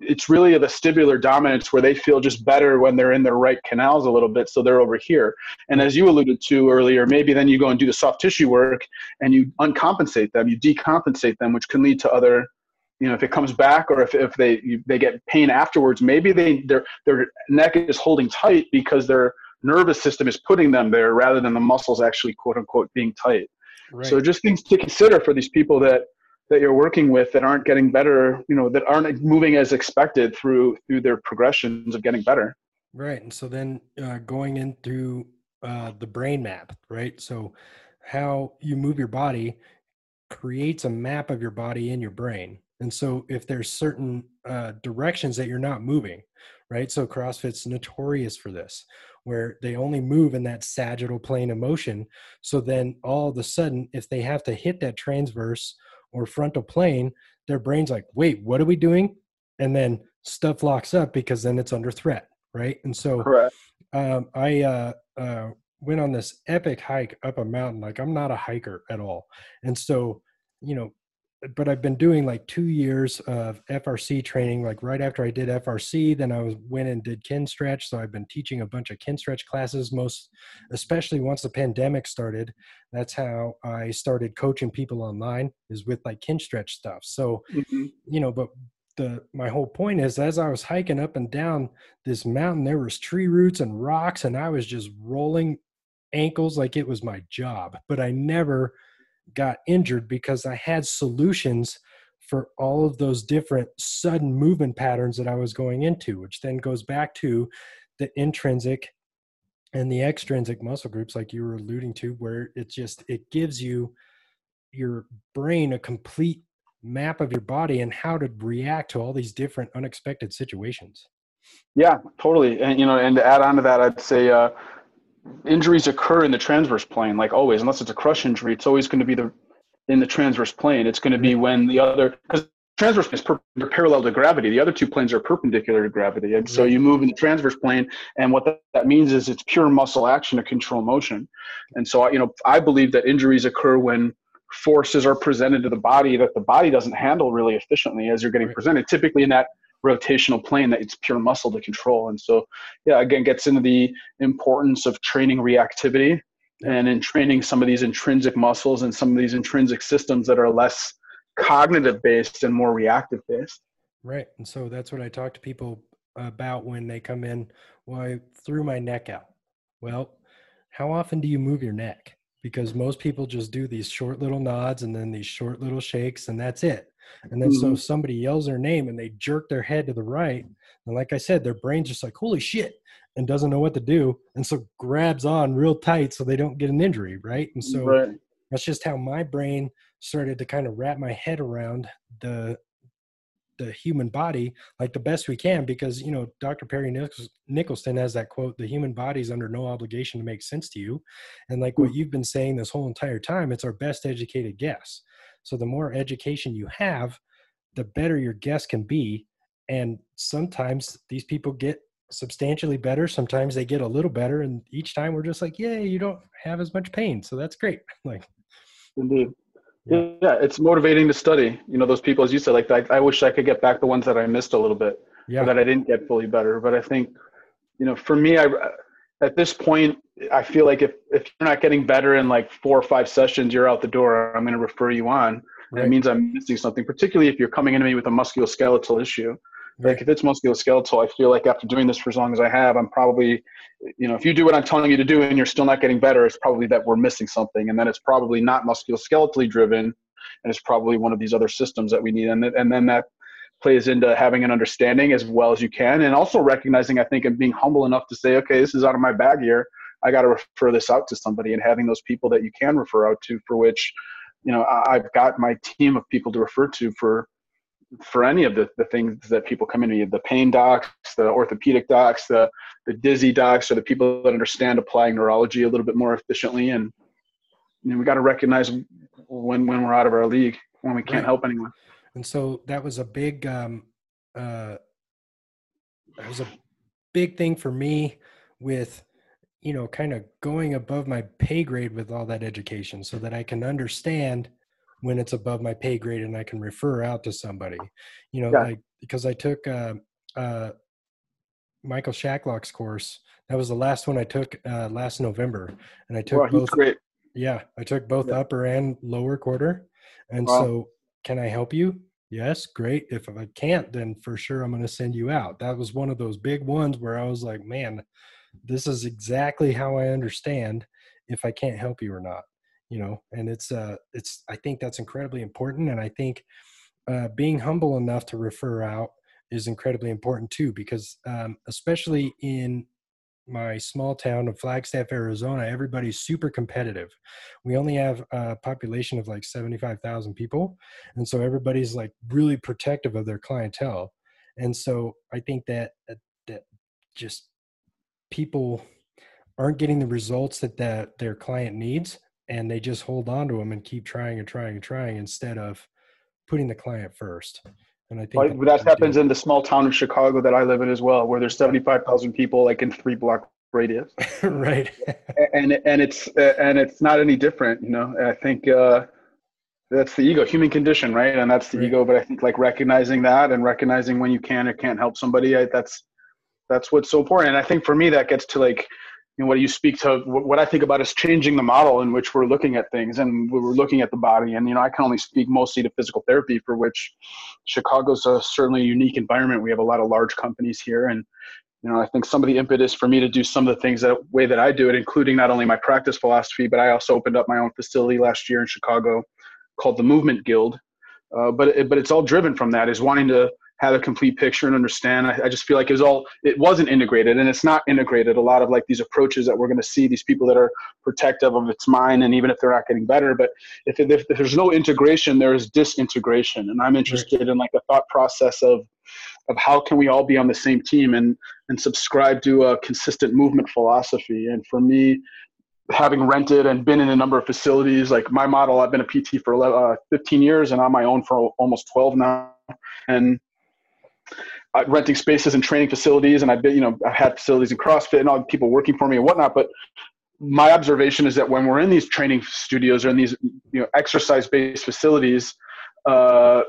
it's really a vestibular dominance where they feel just better when they're in their right canals a little bit so they're over here and as you alluded to earlier maybe then you go and do the soft tissue work and you uncompensate them you decompensate them which can lead to other you know if it comes back or if, if they they get pain afterwards maybe they their their neck is holding tight because their nervous system is putting them there rather than the muscles actually quote unquote being tight right. so just things to consider for these people that that you're working with that aren't getting better you know that aren't moving as expected through through their progressions of getting better. Right and so then uh, going into uh, the brain map right? So how you move your body creates a map of your body in your brain. And so if there's certain uh, directions that you're not moving right? So crossfit's notorious for this where they only move in that sagittal plane of motion. So then all of a sudden if they have to hit that transverse or frontal plane, their brain's like, wait, what are we doing? And then stuff locks up because then it's under threat, right? And so um, I uh, uh, went on this epic hike up a mountain. Like I'm not a hiker at all, and so you know but I've been doing like two years of FRC training. Like right after I did FRC, then I was went and did Kinstretch. So I've been teaching a bunch of Kinstretch classes. Most, especially once the pandemic started, that's how I started coaching people online is with like Kinstretch stuff. So, mm-hmm. you know, but the my whole point is as I was hiking up and down this mountain, there was tree roots and rocks, and I was just rolling ankles like it was my job. But I never got injured because I had solutions for all of those different sudden movement patterns that I was going into, which then goes back to the intrinsic and the extrinsic muscle groups like you were alluding to where it just it gives you your brain a complete map of your body and how to react to all these different unexpected situations. Yeah totally. And you know and to add on to that i'd say uh, injuries occur in the transverse plane like always unless it's a crush injury it's always going to be the in the transverse plane it's going to be mm-hmm. when the other because transverse is per, parallel to gravity. The other two planes are perpendicular to gravity. And so you move in the transverse plane, and what that, that means is it's pure muscle action to control motion. And so, you know, I believe that injuries occur when forces are presented to the body that the body doesn't handle really efficiently as you're getting presented, typically in that rotational plane that it's pure muscle to control. And so, yeah, again, gets into the importance of training reactivity and in training some of these intrinsic muscles and some of these intrinsic systems that are less cognitive based and more reactive based. Right. And so that's what I talk to people about when they come in. Well, I threw my neck out. Well, how often do you move your neck? Because most people just do these short little nods and then these short little shakes, and that's it. And then mm-hmm. so somebody yells their name and they jerk their head to the right. And like I said, their brain's just like, holy shit, and doesn't know what to do. And so grabs on real tight so they don't get an injury. Right. And so right. that's just how my brain started to kind of wrap my head around the the human body like the best we can because you know dr perry Nicholson has that quote the human body is under no obligation to make sense to you and like what hmm. you've been saying this whole entire time it's our best educated guess so the more education you have the better your guess can be and sometimes these people get substantially better sometimes they get a little better and each time we're just like yeah you don't have as much pain so that's great <laughs> like indeed yeah. yeah, it's motivating to study. You know, those people, as you said, like I, I wish I could get back the ones that I missed a little bit, yeah. that I didn't get fully better. But I think, you know, for me, I at this point, I feel like if if you're not getting better in like four or five sessions, you're out the door. I'm going to refer you on. Right. It means I'm missing something, particularly if you're coming into me with a musculoskeletal issue. Right. Like if it's musculoskeletal, I feel like after doing this for as long as I have, I'm probably, you know, if you do what I'm telling you to do and you're still not getting better, it's probably that we're missing something, and then it's probably not musculoskeletally driven, and it's probably one of these other systems that we need, and and then that plays into having an understanding as well as you can, and also recognizing, I think, and being humble enough to say, okay, this is out of my bag here. I got to refer this out to somebody, and having those people that you can refer out to, for which, you know, I've got my team of people to refer to for for any of the, the things that people come in the pain docs the orthopedic docs the, the dizzy docs or the people that understand applying neurology a little bit more efficiently and you know, we got to recognize when when we're out of our league when we can't right. help anyone and so that was a big um uh that was a big thing for me with you know kind of going above my pay grade with all that education so that i can understand when it's above my pay grade and I can refer out to somebody, you know, yeah. like because I took uh, uh, Michael Shacklock's course. That was the last one I took uh, last November, and I took wow, both. Yeah, I took both yeah. upper and lower quarter, and wow. so can I help you? Yes, great. If I can't, then for sure I'm going to send you out. That was one of those big ones where I was like, man, this is exactly how I understand if I can't help you or not you know and it's uh it's i think that's incredibly important and i think uh, being humble enough to refer out is incredibly important too because um, especially in my small town of flagstaff arizona everybody's super competitive we only have a population of like 75000 people and so everybody's like really protective of their clientele and so i think that that just people aren't getting the results that that their client needs and they just hold on to them and keep trying and trying and trying instead of putting the client first. And I think well, that, that happens in the small town of Chicago that I live in as well, where there's 75,000 people like in three block radius. <laughs> right. and and it's and it's not any different, you know. I think uh, that's the ego, human condition, right? And that's the right. ego. But I think like recognizing that and recognizing when you can or can't help somebody, I, that's that's what's so important. And I think for me, that gets to like know, what you speak to what I think about is changing the model in which we're looking at things and we're looking at the body. And, you know, I can only speak mostly to physical therapy for which Chicago's a certainly unique environment. We have a lot of large companies here. And, you know, I think some of the impetus for me to do some of the things that way that I do it, including not only my practice philosophy, but I also opened up my own facility last year in Chicago called the Movement Guild. Uh, but, it, but it's all driven from that is wanting to, have a complete picture and understand. I, I, just feel like it was all it wasn't integrated, and it's not integrated. A lot of like these approaches that we're going to see, these people that are protective of its mind, and even if they're not getting better, but if, if, if there's no integration, there is disintegration. And I'm interested right. in like a thought process of of how can we all be on the same team and and subscribe to a consistent movement philosophy. And for me, having rented and been in a number of facilities, like my model, I've been a PT for 11, uh, 15 years and on my own for almost 12 now. And uh, renting spaces and training facilities, and I've been, you know, I've had facilities in CrossFit and all people working for me and whatnot. But my observation is that when we're in these training studios or in these, you know, exercise-based facilities, uh,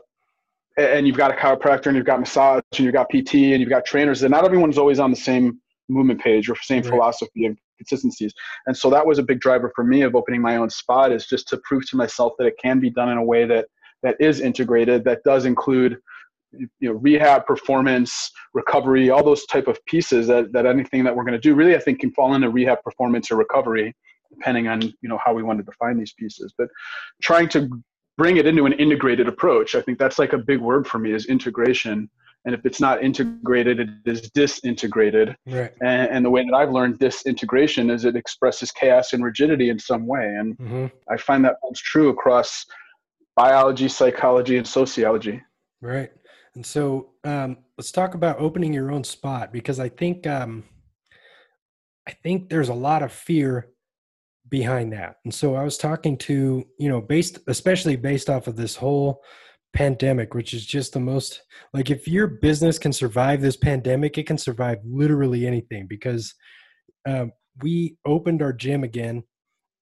and you've got a chiropractor and you've got massage and you've got PT and you've got trainers, and not everyone's always on the same movement page or same right. philosophy and consistencies. And so that was a big driver for me of opening my own spot is just to prove to myself that it can be done in a way that that is integrated, that does include you know rehab performance recovery all those type of pieces that, that anything that we're going to do really i think can fall into rehab performance or recovery depending on you know how we want to define these pieces. But trying to bring it into an integrated approach i think that's like a big word for me is integration. And if it's not integrated it is disintegrated. Right. and, and the way that i've learned disintegration is it expresses chaos and rigidity in some way. And mm-hmm. i find that holds true across biology psychology and sociology. Right and so um, let's talk about opening your own spot because I think um, I think there's a lot of fear behind that. And so I was talking to you know based especially based off of this whole pandemic, which is just the most like if your business can survive this pandemic, it can survive literally anything because um, we opened our gym again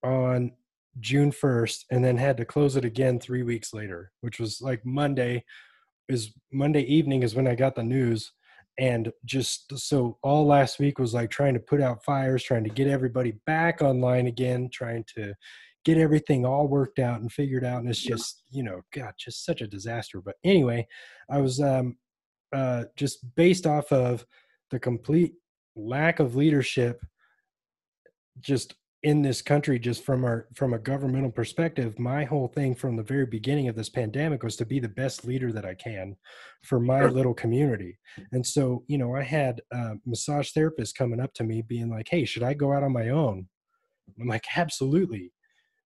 on June 1st and then had to close it again three weeks later, which was like Monday is Monday evening is when I got the news. And just so all last week was like trying to put out fires, trying to get everybody back online again, trying to get everything all worked out and figured out. And it's just, you know, God, just such a disaster. But anyway, I was um, uh, just based off of the complete lack of leadership just in this country just from our from a governmental perspective my whole thing from the very beginning of this pandemic was to be the best leader that i can for my little community. And so you know i had a massage therapists coming up to me being like hey should i go out on my own? I'm like absolutely.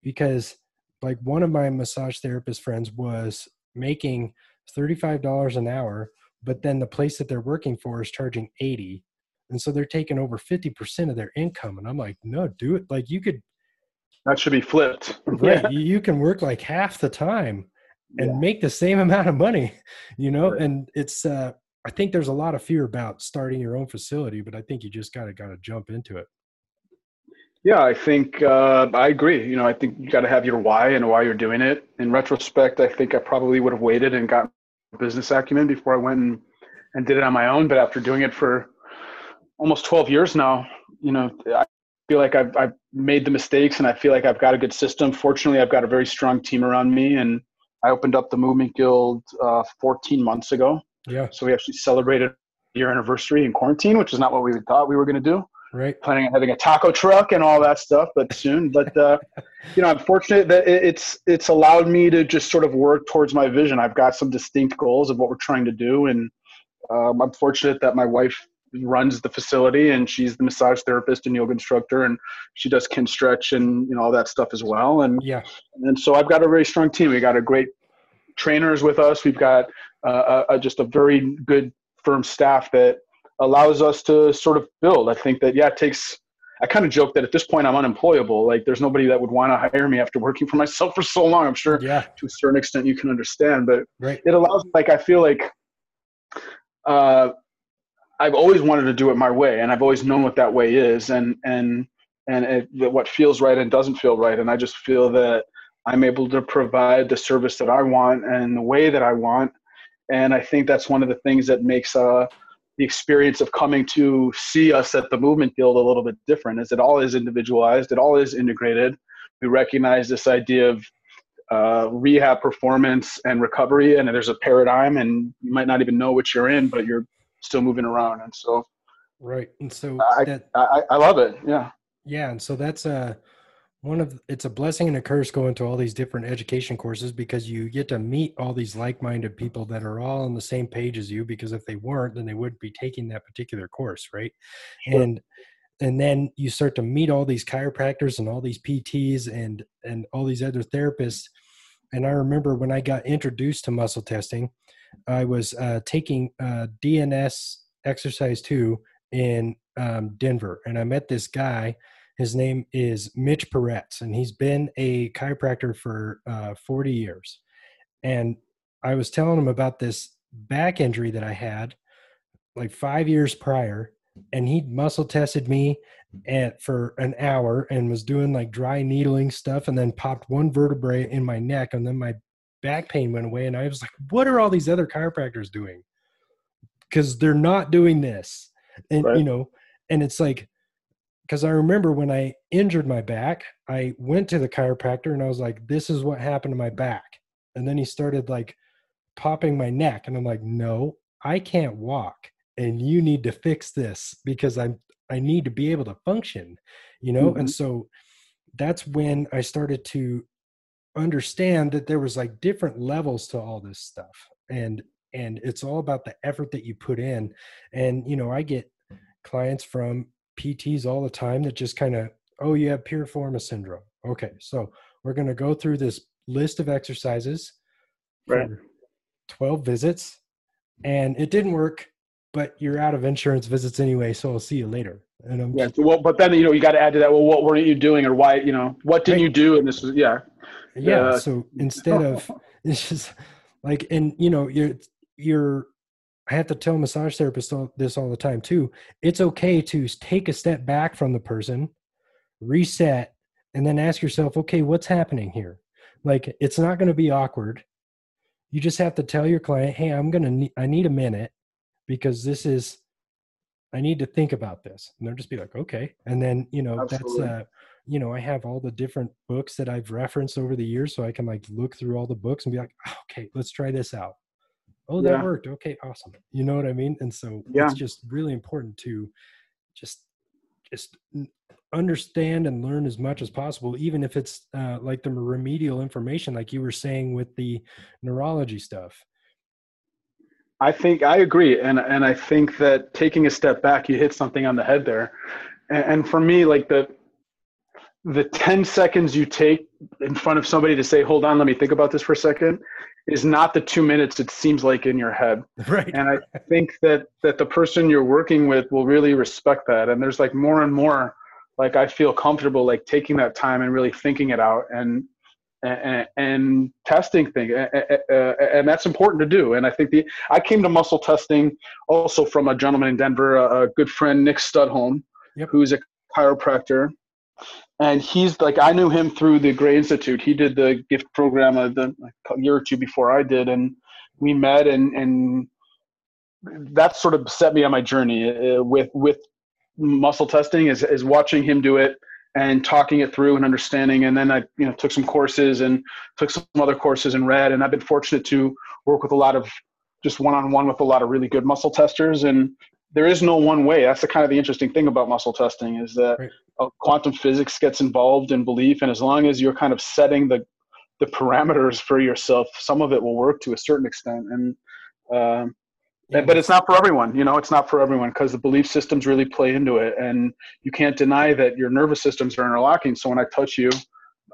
Because like one of my massage therapist friends was making $35 an hour but then the place that they're working for is charging 80 and so they're taking over 50% of their income. And i'm like no do it. Like you could that should be flipped. Yeah. You can work like half the time and yeah. make the same amount of money <laughs> you know? Right. and it's uh i think there's a lot of fear about starting your own facility but i think you just gotta gotta jump into it. Yeah i think uh, i agree. You know i think you got to have your why and why you're doing it. In retrospect i think i probably would have waited and got business acumen before i went and, and did it on my own. But after doing it for almost 12 years now, you know, I feel like I've, I've made the mistakes and I feel like I've got a good system. Fortunately, I've got a very strong team around me and I opened up the Movement Guild uh, 14 months ago. Yeah. So we actually celebrated year anniversary in quarantine, which is not what we thought we were going to do. Right. Planning on having a taco truck and all that stuff, but soon. But uh, <laughs> you know, I'm fortunate that it's it's allowed me to just sort of work towards my vision. I've got some distinct goals of what we're trying to do, and um, I'm fortunate that my wife runs the facility and she's the massage therapist and yoga instructor and she does Kinstretch and you know all that stuff as well. And yeah. and so i've got a very strong team. We got a great trainers with us. We've got uh, a, just a very good firm staff that allows us to sort of build. I think that yeah it takes i kind of joke that at this point i'm unemployable. Like there's nobody that would want to hire me after working for myself <laughs> for so long. I'm sure yeah. to a certain extent you can understand but right. it allows like i feel like uh, I've always wanted to do it my way, and I've always known what that way is, and and and it, what feels right and doesn't feel right. And I just feel that I'm able to provide the service that I want and the way that I want. And I think that's one of the things that makes uh, the experience of coming to see us at the movement guild a little bit different is it all is individualized it all is integrated we recognize this idea of uh, rehab performance and recovery and there's a paradigm and you might not even know what you're in but you're still moving around. And so right. And so I, that, I, I love it. Yeah. Yeah. And so that's a one of it's a blessing and a curse going to all these different education courses because you get to meet all these like-minded people that are all on the same page as you because if they weren't then they wouldn't be taking that particular course right? Sure. and and then you start to meet all these chiropractors and all these pts and and all these other therapists. And i remember when i got introduced to muscle testing i was uh, taking uh, dns exercise 2 in um, denver and i met this guy his name is Mitch Peretz, and he's been a chiropractor for uh, 40 years. And I was telling him about this back injury that I had like five years prior, and he muscle tested me at, for an hour and was doing like dry needling stuff, and then popped one vertebrae in my neck, and then my back pain went away. And I was like, "What are all these other chiropractors doing?" Because they're not doing this, and right. you know, and it's like because I remember when I injured my back, I went to the chiropractor and I was like, this is what happened to my back. And then he started like popping my neck. And I'm like, no, I can't walk. And you need to fix this because I'm I need to be able to function, you know? Mm-hmm. And so that's when I started to understand that there was like different levels to all this stuff. And and it's all about the effort that you put in. And you know, I get clients from PTs all the time that just kind of, oh, you have piriformis syndrome. Okay, so we're going to go through this list of exercises right. 12 visits, and it didn't work, but you're out of insurance visits anyway, so I'll see you later. And I'm yeah, just, well, but then you know you got to add to that. Well, what weren't you doing, or why? You know, what did right. you do? And this is yeah, yeah. Uh, so instead of <laughs> it's just like, and you know, you're you're I have to tell massage therapists all, this all the time too. It's okay to take a step back from the person, reset, and then ask yourself, okay, what's happening here? Like, it's not going to be awkward. You just have to tell your client, hey, I'm going to, need, I need a minute because this is, I need to think about this. And they'll just be like, okay. And then, you know, Absolutely. that's, uh, you know, I have all the different books that I've referenced over the years. So I can like look through all the books and be like, okay, let's try this out oh that yeah. worked okay awesome you know what i mean and so yeah. it's just really important to just just understand and learn as much as possible even if it's uh, like the remedial information like you were saying with the neurology stuff i think i agree and and i think that taking a step back you hit something on the head there and, and for me like the the 10 seconds you take in front of somebody to say hold on let me think about this for a second is not the two minutes it seems like in your head. <laughs> Right. And I think that that the person you're working with will really respect that. And there's like more and more like I feel comfortable like taking that time and really thinking it out and and, and testing thing and that's important to do and i think the i came to muscle testing also from a gentleman in denver a, good friend nick studholm yep. who's a chiropractor and he's like I knew him through the Gray Institute. He did the gift program a, the, a year or two before I did, and we met, and and that sort of set me on my journey uh, with with muscle testing. Is is watching him do it and talking it through and understanding. And then I you know took some courses and took some other courses and read, and I've been fortunate to work with a lot of just one on one with a lot of really good muscle testers and there is no one way. That's the kind of the interesting thing about muscle testing is that right. quantum physics gets involved in belief, and as long as you're kind of setting the the parameters for yourself, some of it will work to a certain extent. And um, yeah. but it's not for everyone. You know, it's not for everyone because the belief systems really play into it, and you can't deny that your nervous systems are interlocking. So when I touch you,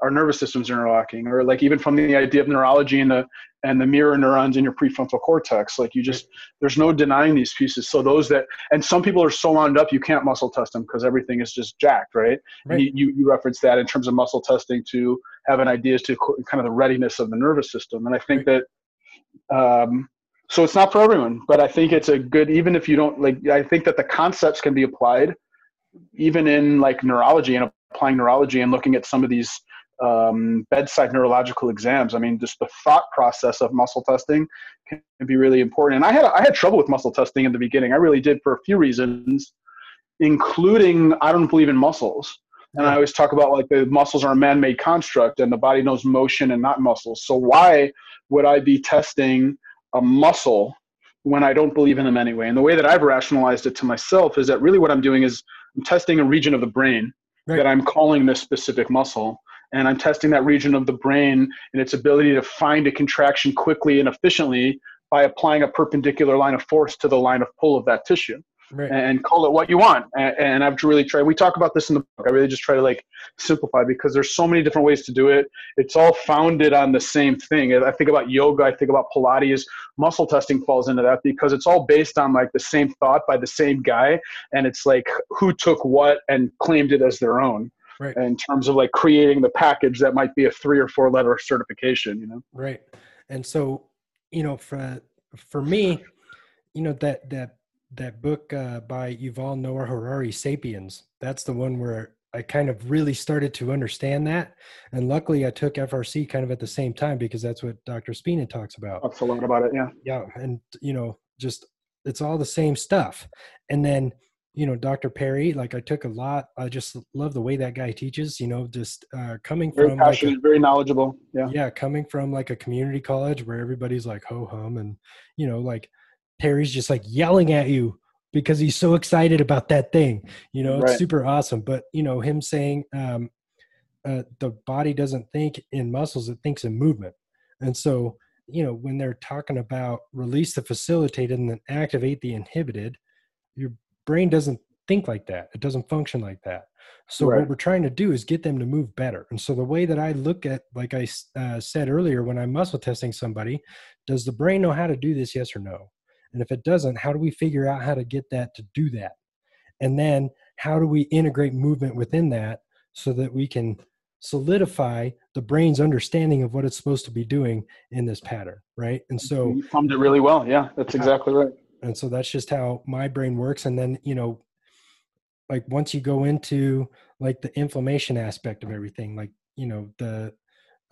our nervous systems are interlocking or like even from the idea of neurology and the and the mirror neurons in your prefrontal cortex like you just there's no denying these pieces so those that and some people are so wound up you can't muscle test them because everything is just jacked right, right. You, you, you reference that in terms of muscle testing to have an idea as to kind of the readiness of the nervous system and i think right. that um so it's not for everyone but i think it's a good even if you don't like i think that the concepts can be applied even in like neurology and applying neurology and looking at some of these um, bedside neurological exams. I mean, just the thought process of muscle testing can be really important. And I had I had trouble with muscle testing in the beginning. I really did for a few reasons, including I don't believe in muscles. And I always talk about like the muscles are a man-made construct, and the body knows motion and not muscles. So why would I be testing a muscle when I don't believe in them anyway? And the way that I've rationalized it to myself is that really what I'm doing is I'm testing a region of the brain right. that I'm calling this specific muscle and I'm testing that region of the brain and its ability to find a contraction quickly and efficiently by applying a perpendicular line of force to the line of pull of that tissue. Right. and call it what you want. And, and, I've really tried. We talk about this in the book. I really just try to like simplify because there's so many different ways to do it. It's all founded on the same thing. I think about yoga. I think about Pilates. Muscle testing falls into that because it's all based on like the same thought by the same guy, and it's like who took what and claimed it as their own right. in terms of like creating the package that might be a three or four letter certification you know right and so you know for for me you know that that that book uh, by Yuval Noah Harari Sapiens. That's the one where I kind of really started to understand that. And luckily I took FRC kind of at the same time because that's what Dr. Spina talks about. Talks a lot about it yeah. Yeah and you know just it's all the same stuff. And then you know dr perry like i took a lot. I just love the way that guy teaches you know just uh, coming very from passionate like a, very knowledgeable yeah. Yeah coming from like a community college where everybody's like ho hum and you know like perry's just like yelling at you because he's so excited about that thing you know it's super awesome. But you know him saying um, uh, the body doesn't think in muscles it thinks in movement. And so you know when they're talking about release the facilitated and then activate the inhibited your brain doesn't think like that. It doesn't function like that. So right. what we're trying to do is get them to move better. And so the way that i look at like i uh, said earlier when i'm muscle testing somebody does the brain know how to do this yes or no and if it doesn't how do we figure out how to get that to do that? And then how do we integrate movement within that so that we can solidify the brain's understanding of what it's supposed to be doing in this pattern right? And so you summed it really well. Yeah that's exactly right. And so that's just how my brain works. And then you know like once you go into like the inflammation aspect of everything like you know the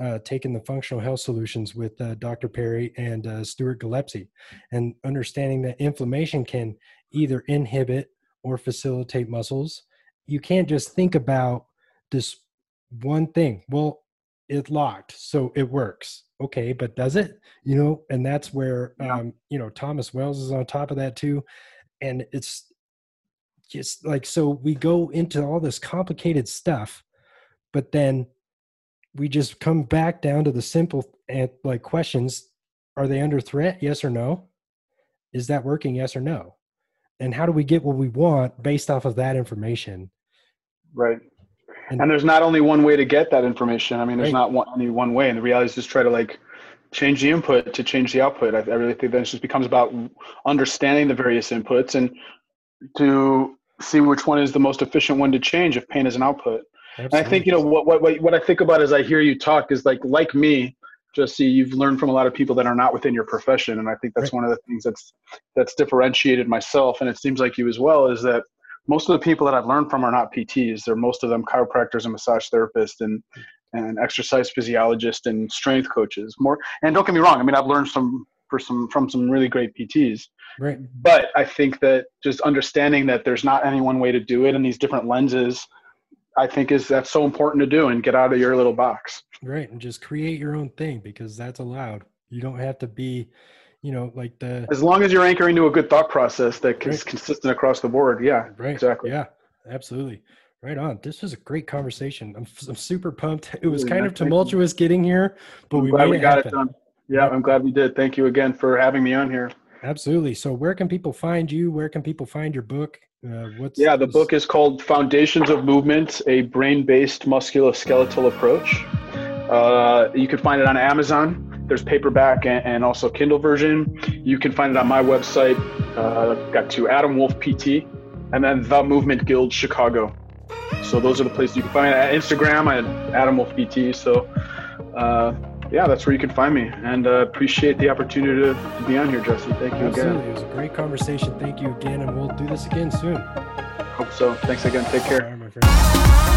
uh, taking the functional health solutions with uh, Dr. Perry and uh, Stuart Gillespie, and understanding that inflammation can either inhibit or facilitate muscles. You can't just think about this one thing. Well, it locked, so it works okay but does it you know and that's where um you know thomas wells is on top of that too and it's just like so we go into all this complicated stuff but then we just come back down to the simple and like questions are they under threat yes or no is that working yes or no and how do we get what we want based off of that information right and, and, there's not only one way to get that information. I mean, there's right. not one, only one way. And the reality is just try to like change the input to change the output. I, I really think that it just becomes about understanding the various inputs and to see which one is the most efficient one to change if pain is an output. Absolutely. And I think, you know, what, what, what I think about as I hear you talk is like, like me, just see you've learned from a lot of people that are not within your profession. And I think that's right. one of the things that's, that's differentiated myself. And it seems like you as well is that most of the people that I've learned from are not PTs. They're most of them chiropractors and massage therapists and and exercise physiologists and strength coaches. More and don't get me wrong. I mean, I've learned some for some from some really great PTs. Right. But I think that just understanding that there's not any one way to do it and these different lenses, I think is that's so important to do and get out of your little box. Right, and just create your own thing because that's allowed. You don't have to be you know, like the as long as you're anchoring to a good thought process that right. is consistent across the board. Yeah, right. Exactly. Yeah, absolutely. Right on. This was a great conversation. I'm, I'm super pumped. <laughs> It was kind of tumultuous getting here, but I'm we glad we got it, it done. Yeah, I'm glad we did. Thank you again for having me on here. Absolutely. So, where can people find you? Where can people find your book? Uh, what's yeah, the book is called Foundations of Movement: A Brain-Based Musculoskeletal Approach. Uh, you can find it on Amazon. There's paperback and, and, also Kindle version. You can find it on my website. Uh, got to Adam Wolf PT, and then the Movement Guild Chicago. So those are the places you can find it. At Instagram, at Adam Wolf PT. So uh, yeah, that's where you can find me. And uh, appreciate the opportunity to, to, be on here, Jesse. Thank you Absolutely. again. It was a great conversation. Thank you again, and we'll do this again soon. Hope so. Thanks again. Take care.